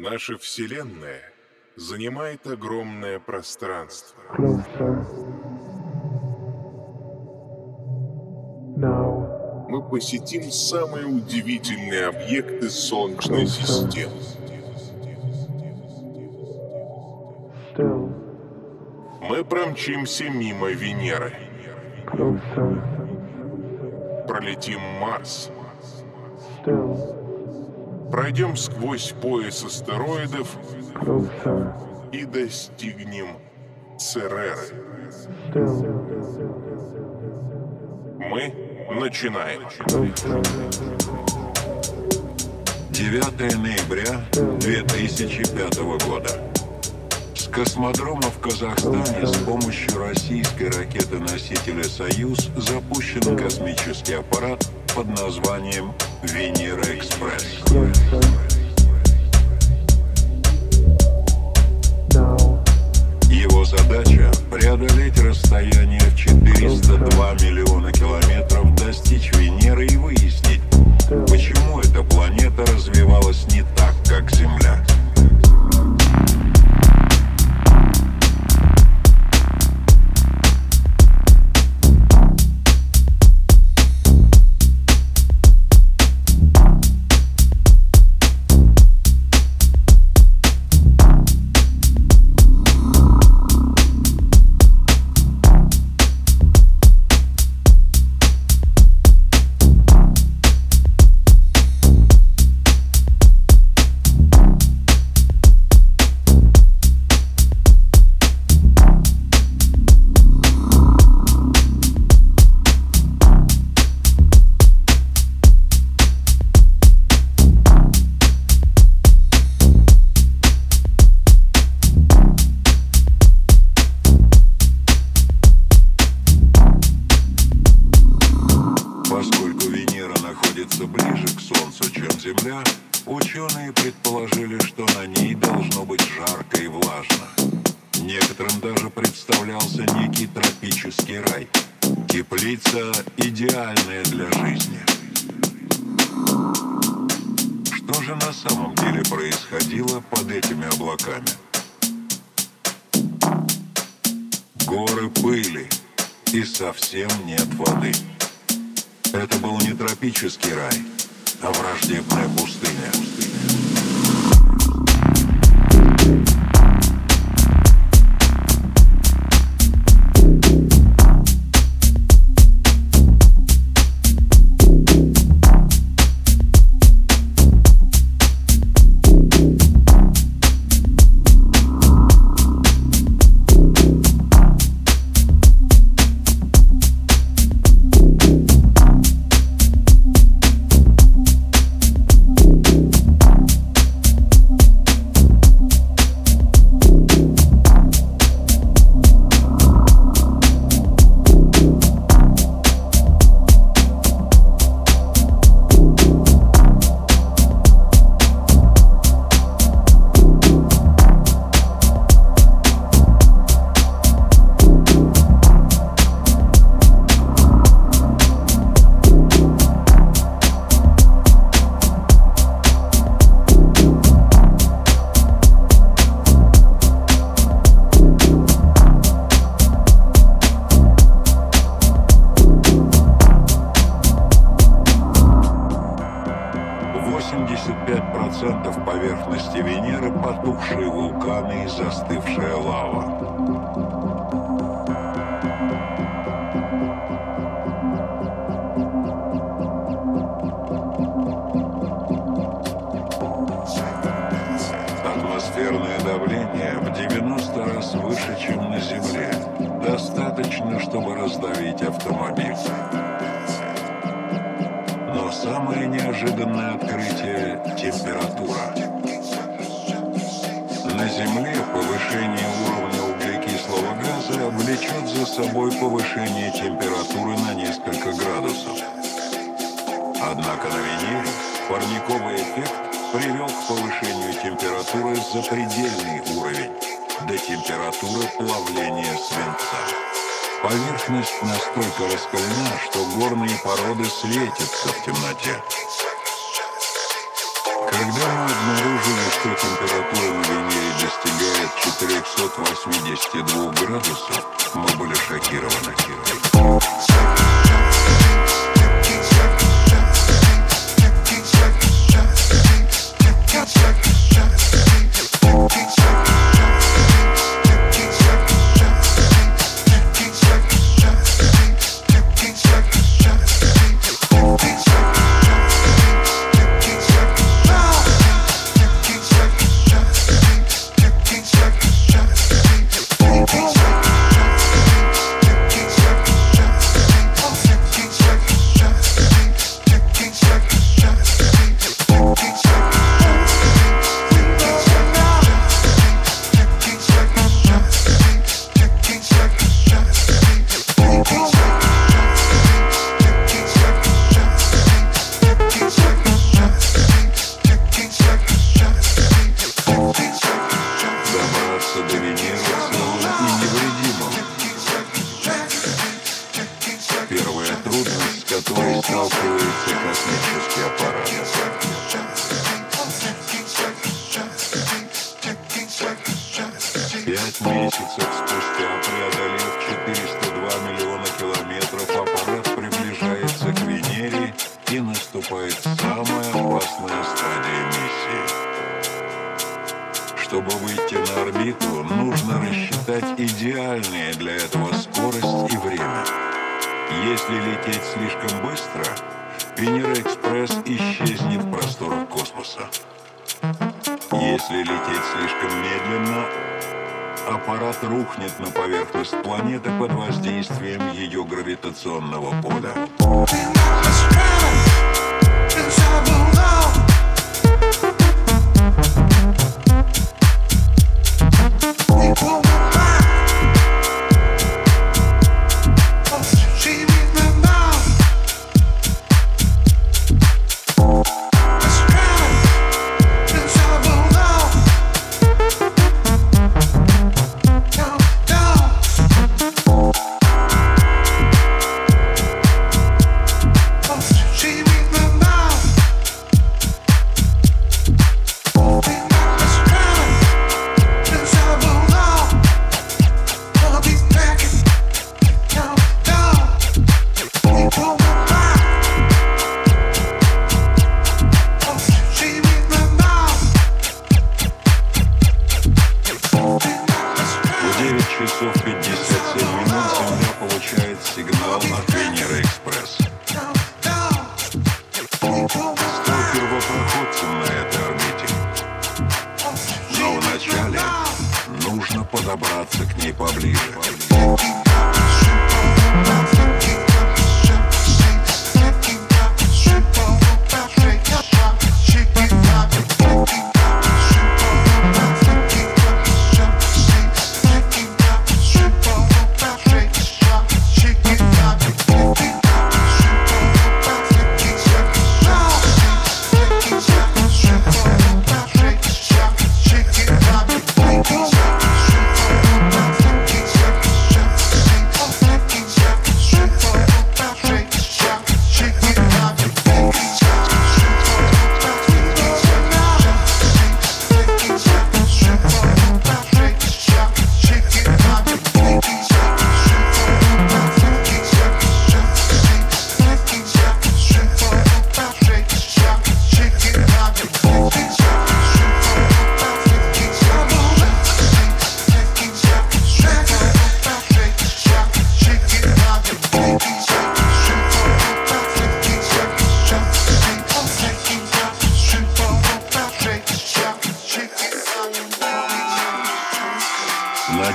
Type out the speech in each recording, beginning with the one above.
Наша Вселенная занимает огромное пространство. Мы посетим самые удивительные объекты Солнечной системы. Мы промчимся мимо Венеры, пролетим Марс, still, пройдем сквозь пояс астероидов и достигнем Цереры. Мы начинаем. closer, 9 ноября 2005 года. С космодрома в Казахстане с помощью российской ракеты-носителя «Союз» запущен космический аппарат под названием «Венера-экспресс». closer. Now, Его задача — преодолеть расстояние в 402 миллиона километров, достичь Венеры и выяснить, почему эта планета развивалась не так, как Земля.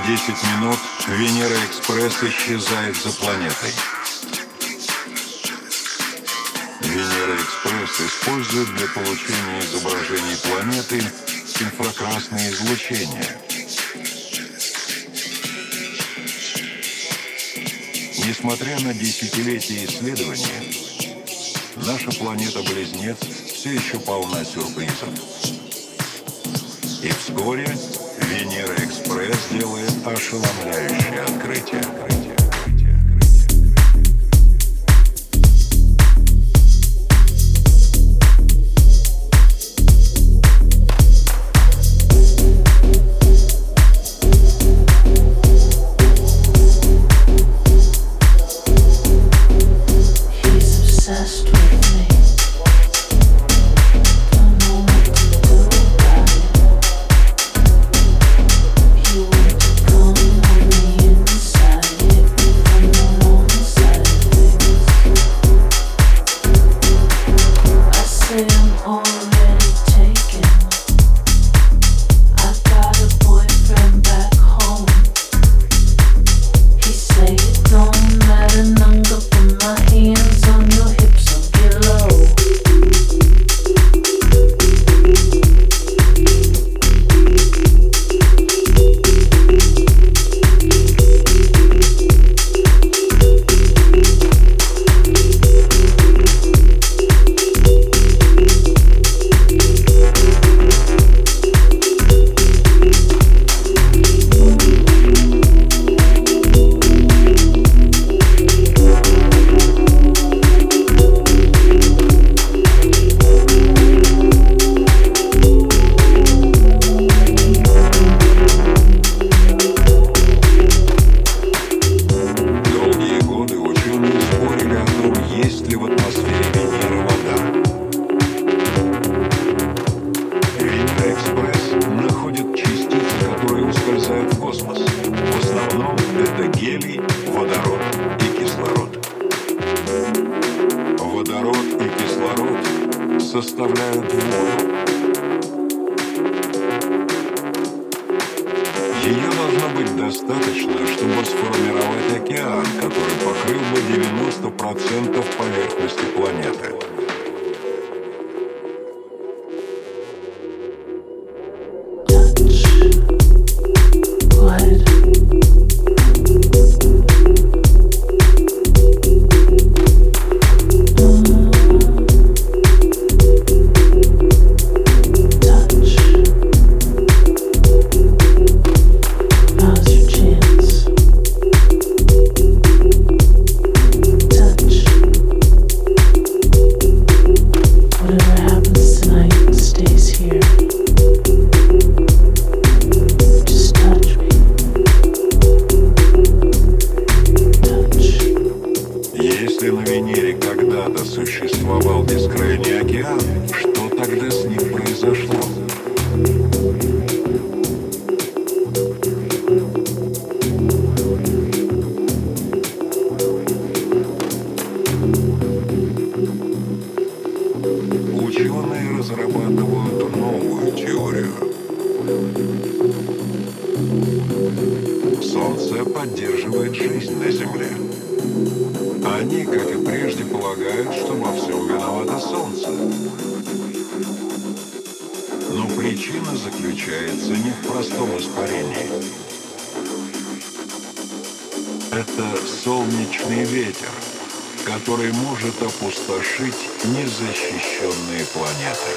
10 минут Венера Экспресс исчезает за планетой. Венера Экспресс использует для получения изображений планеты инфракрасное излучение. Несмотря на десятилетия исследований, наша планета-близнец все еще полна сюрпризов. И вскоре Венера Экспресс делает ошеломляющее открытие. разрабатывают новую теорию. Солнце поддерживает жизнь на Земле. Они, как и прежде, полагают, что во всем виновато Солнце. Но причина заключается не в простом испарении. Это солнечный ветер, который может опустошить незащищенные планеты.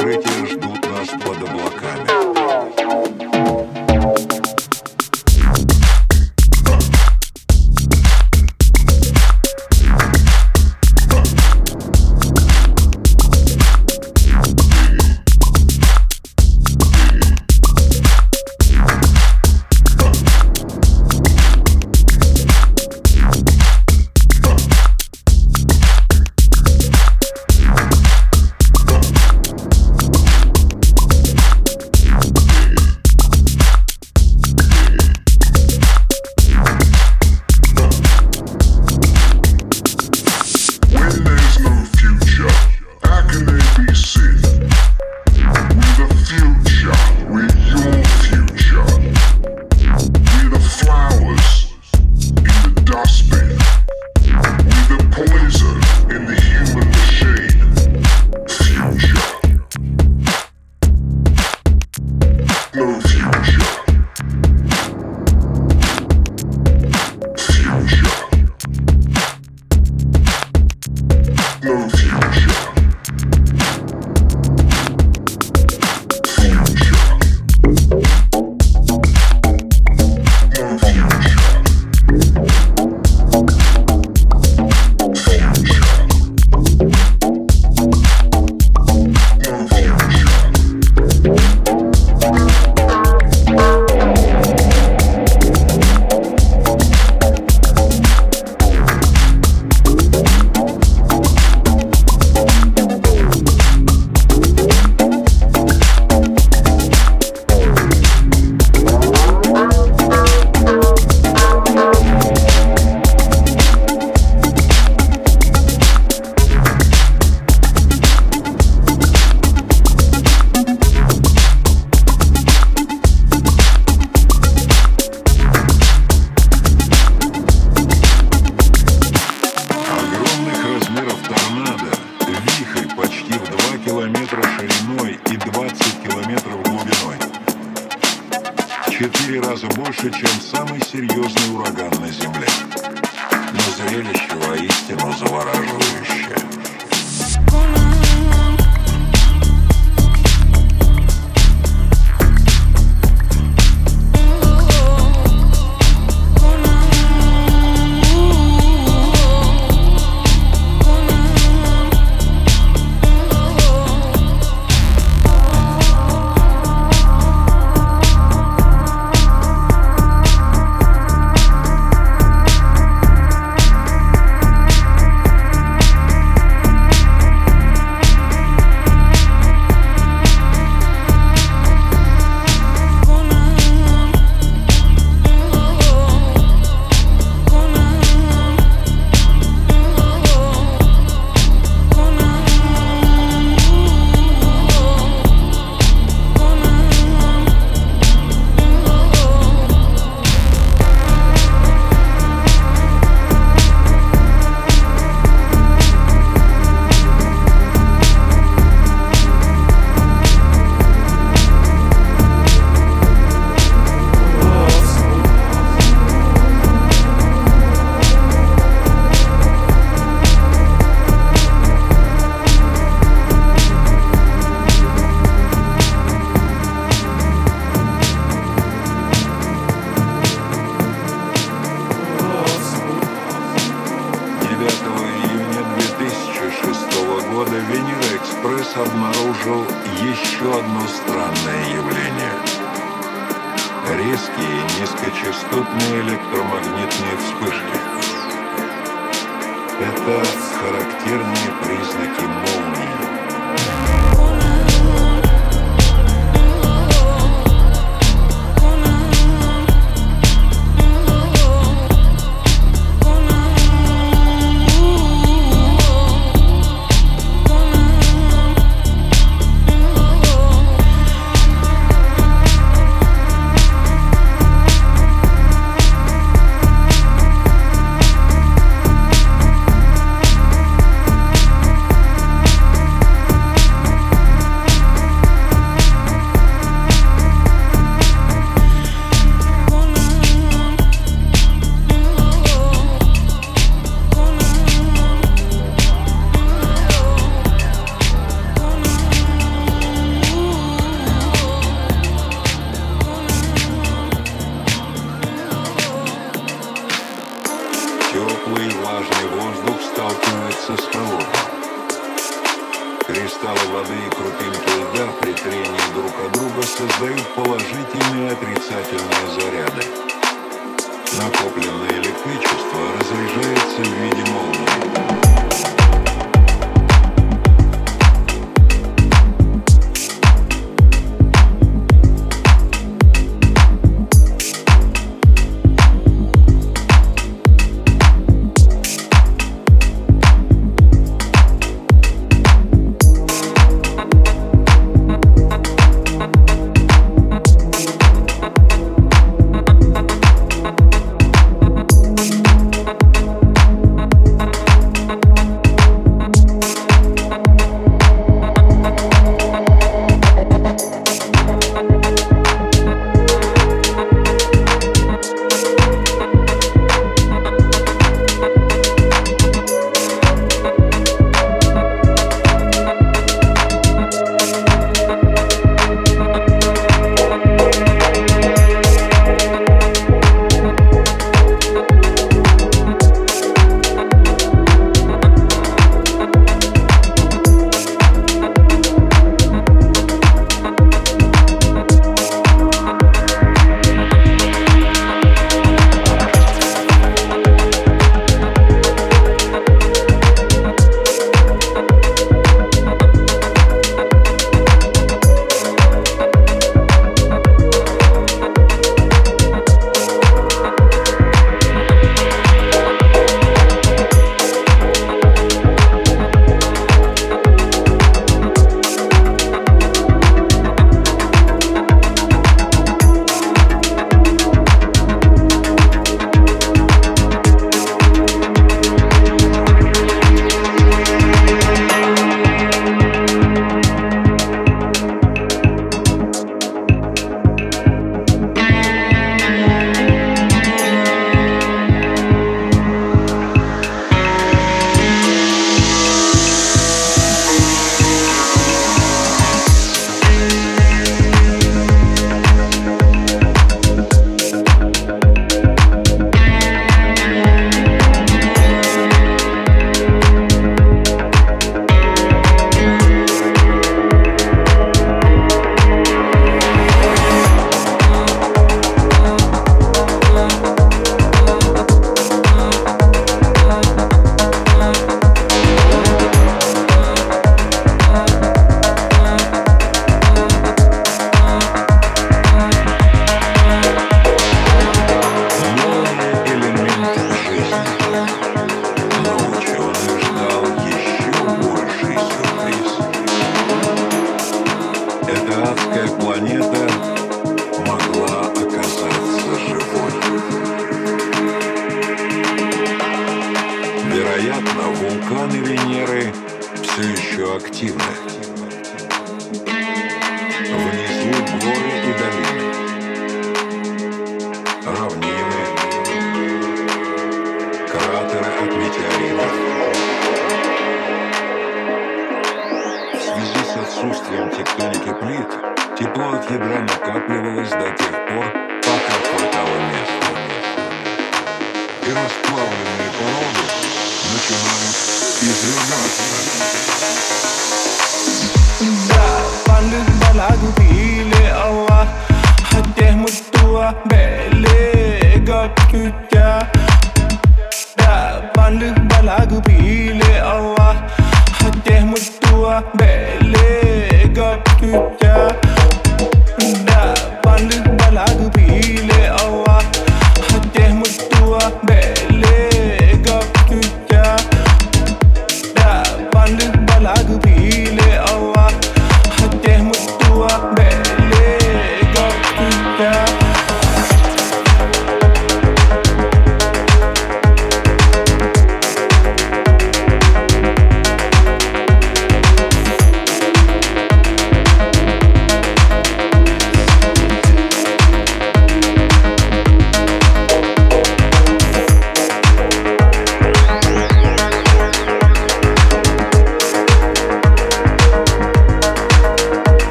Важные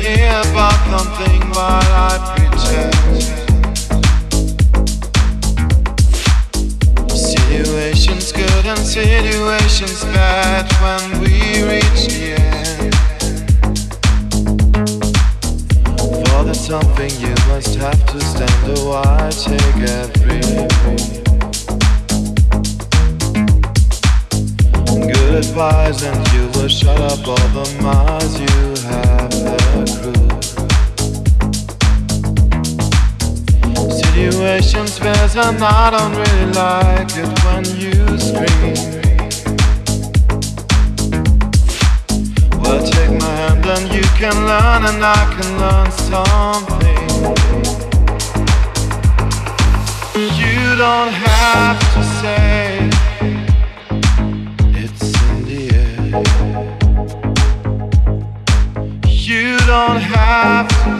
hear about something while I pretend. Situations good and situations bad when we reach the end. For there's something you must have to stand while, take breath. Good advice, and you will shut up all the miles you have Situations bears and I don't really like it when you scream. Well, take my hand and you can learn and I can learn something. You don't have to say it's in the air. You don't have to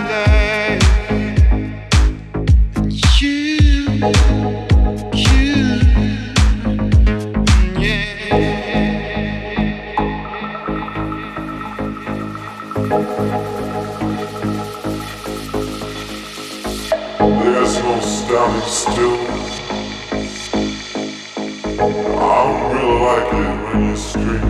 mystery.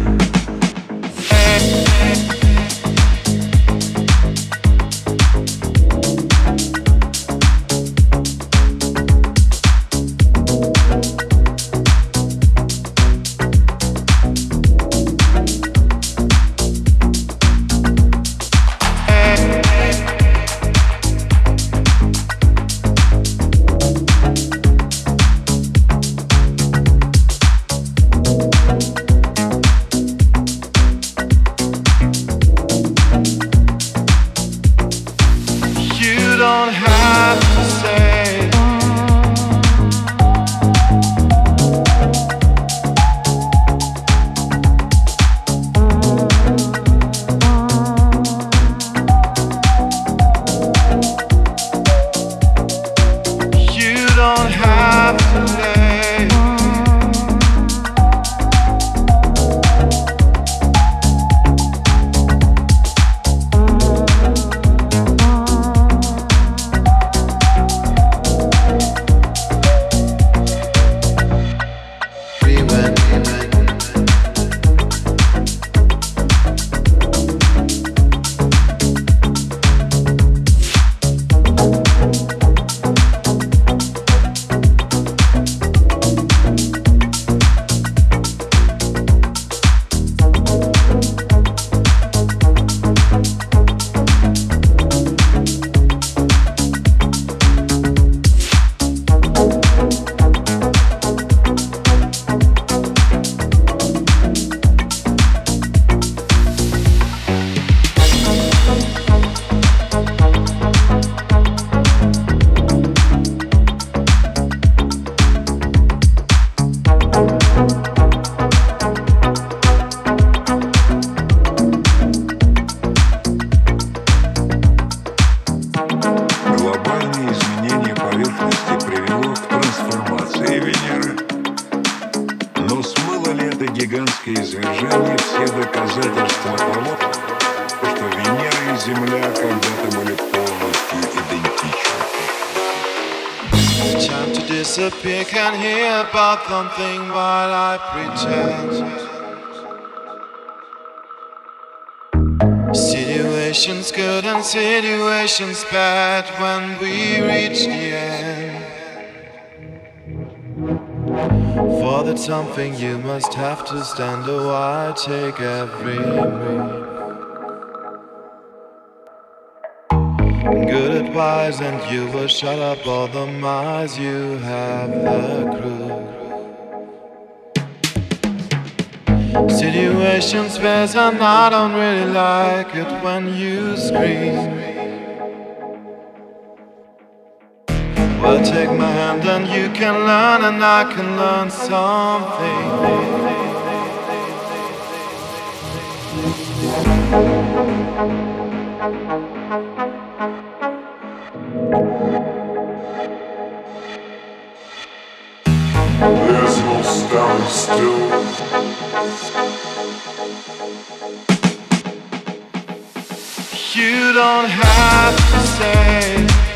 все доказательства того, что Венера и Земля когда-то были полностью идентичны. Time to disappear, can hear about something while I pretend. Situations good and situations bad when we reach the end. For that something you must have to stand, oh, I take every move. Good advice, and you will shut up all the miles you have the crew. Situations where I don't really like it when you scream. Well, take my hand and you can learn, and I can learn something. There's no stand still. You don't have to say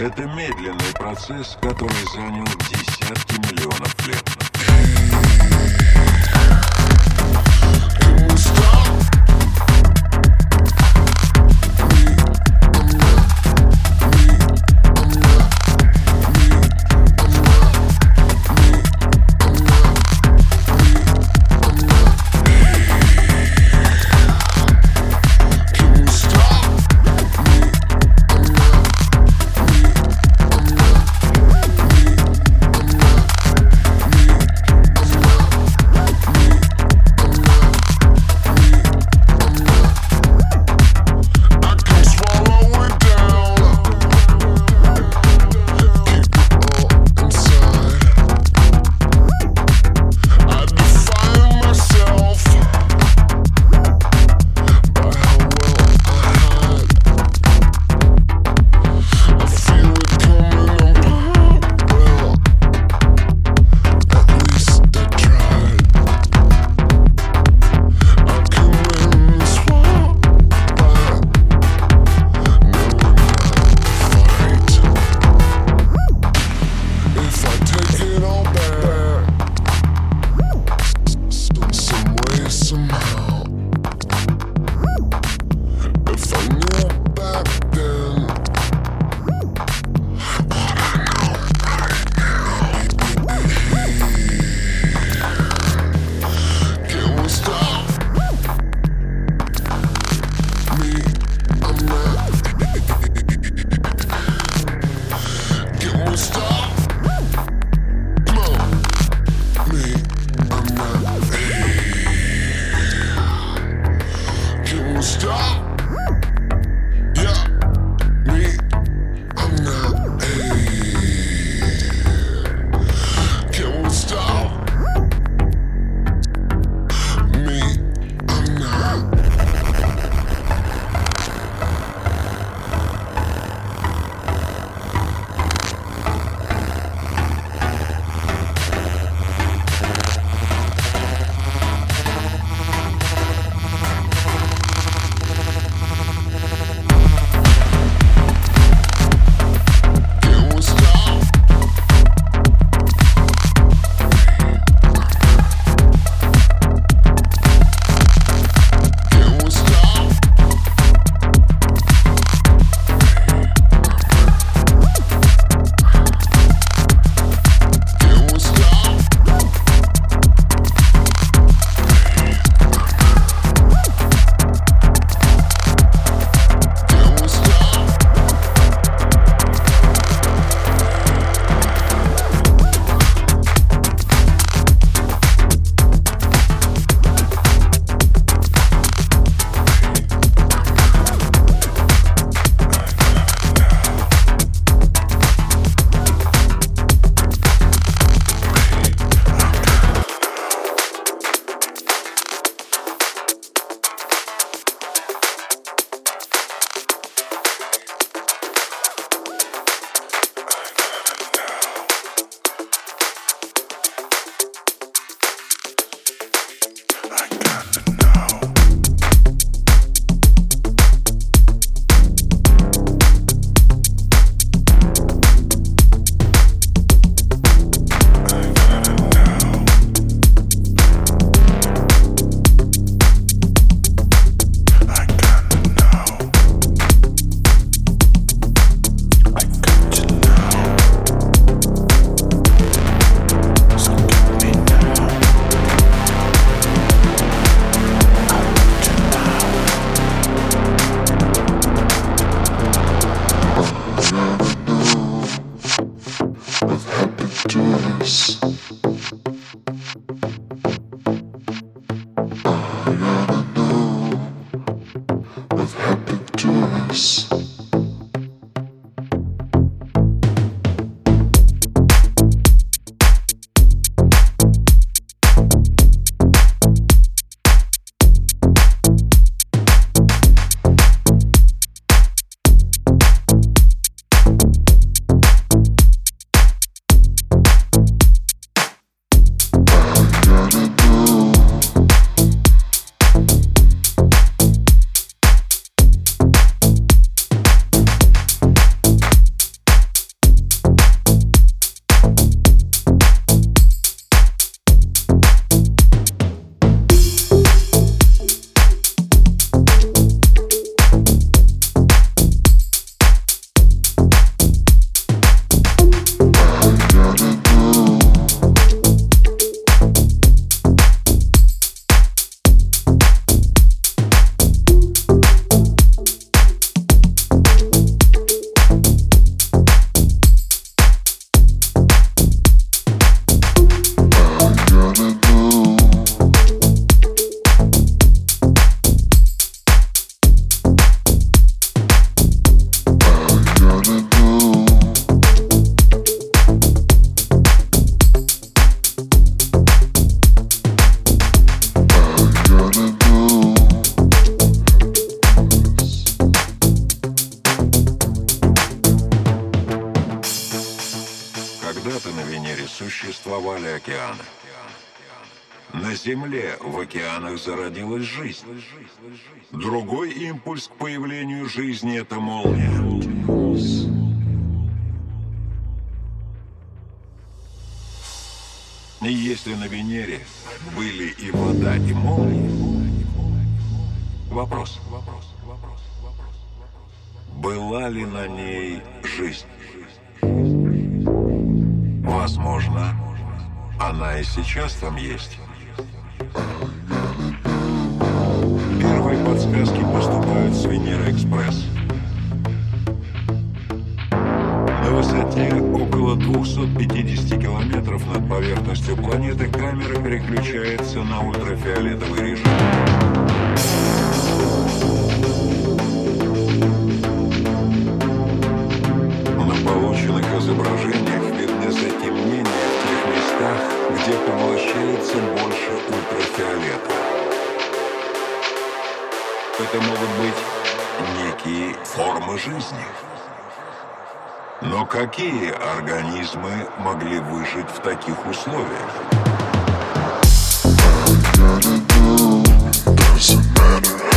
Это медленный процесс, который занял импульс к появлению жизни — это молния. И если на Венере были и вода, и молнии, вопрос, вопрос, вопрос, вопрос, была ли на ней жизнь? Возможно, она и сейчас там есть. Поступают с Венера Экспресс. На высоте около 250 километров над поверхностью планеты камера переключается на ультрафиолетовый режим. Жизни. Но какие организмы могли выжить в таких условиях? Эти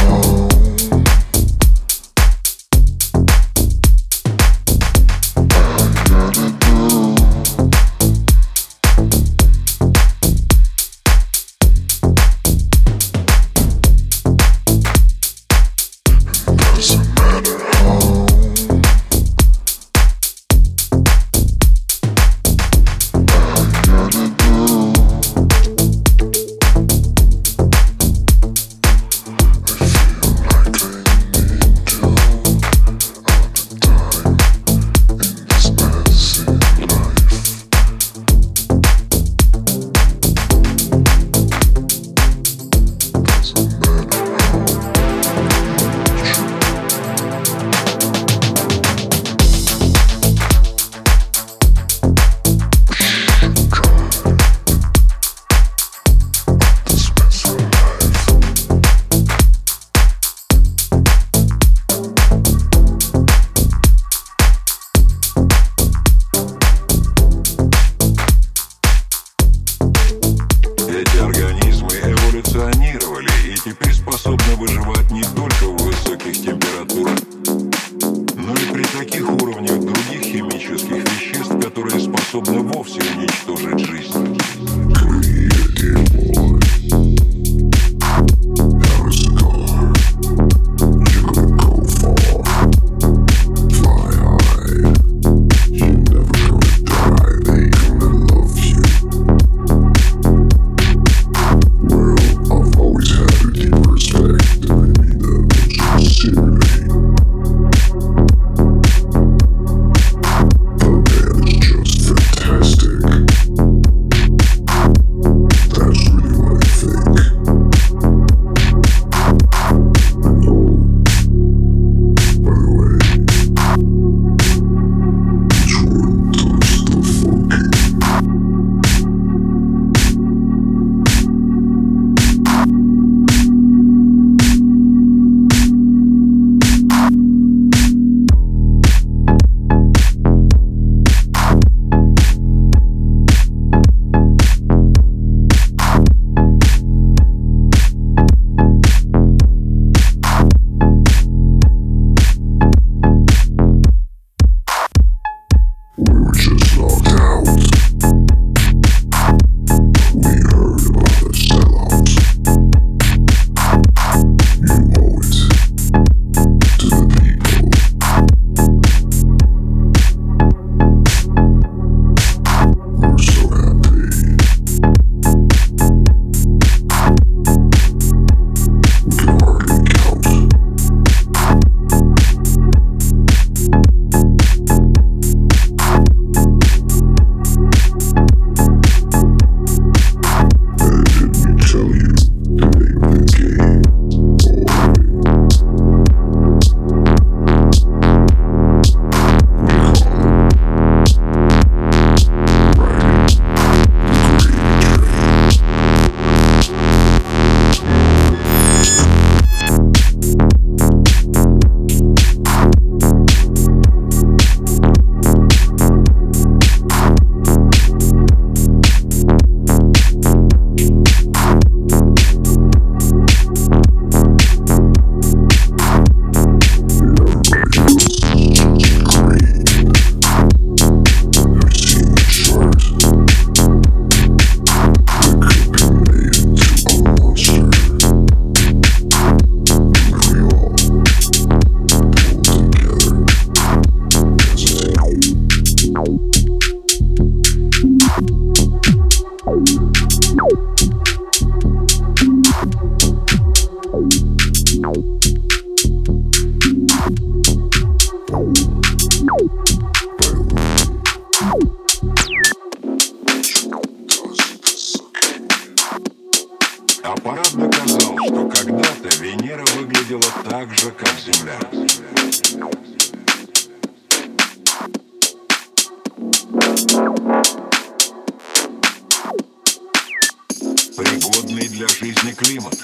Пригодный для жизни климат.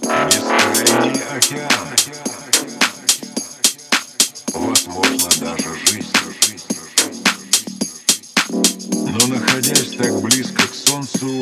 Бескрайние океаны. Возможно, даже жизнь. Но находясь так близко к Солнцу,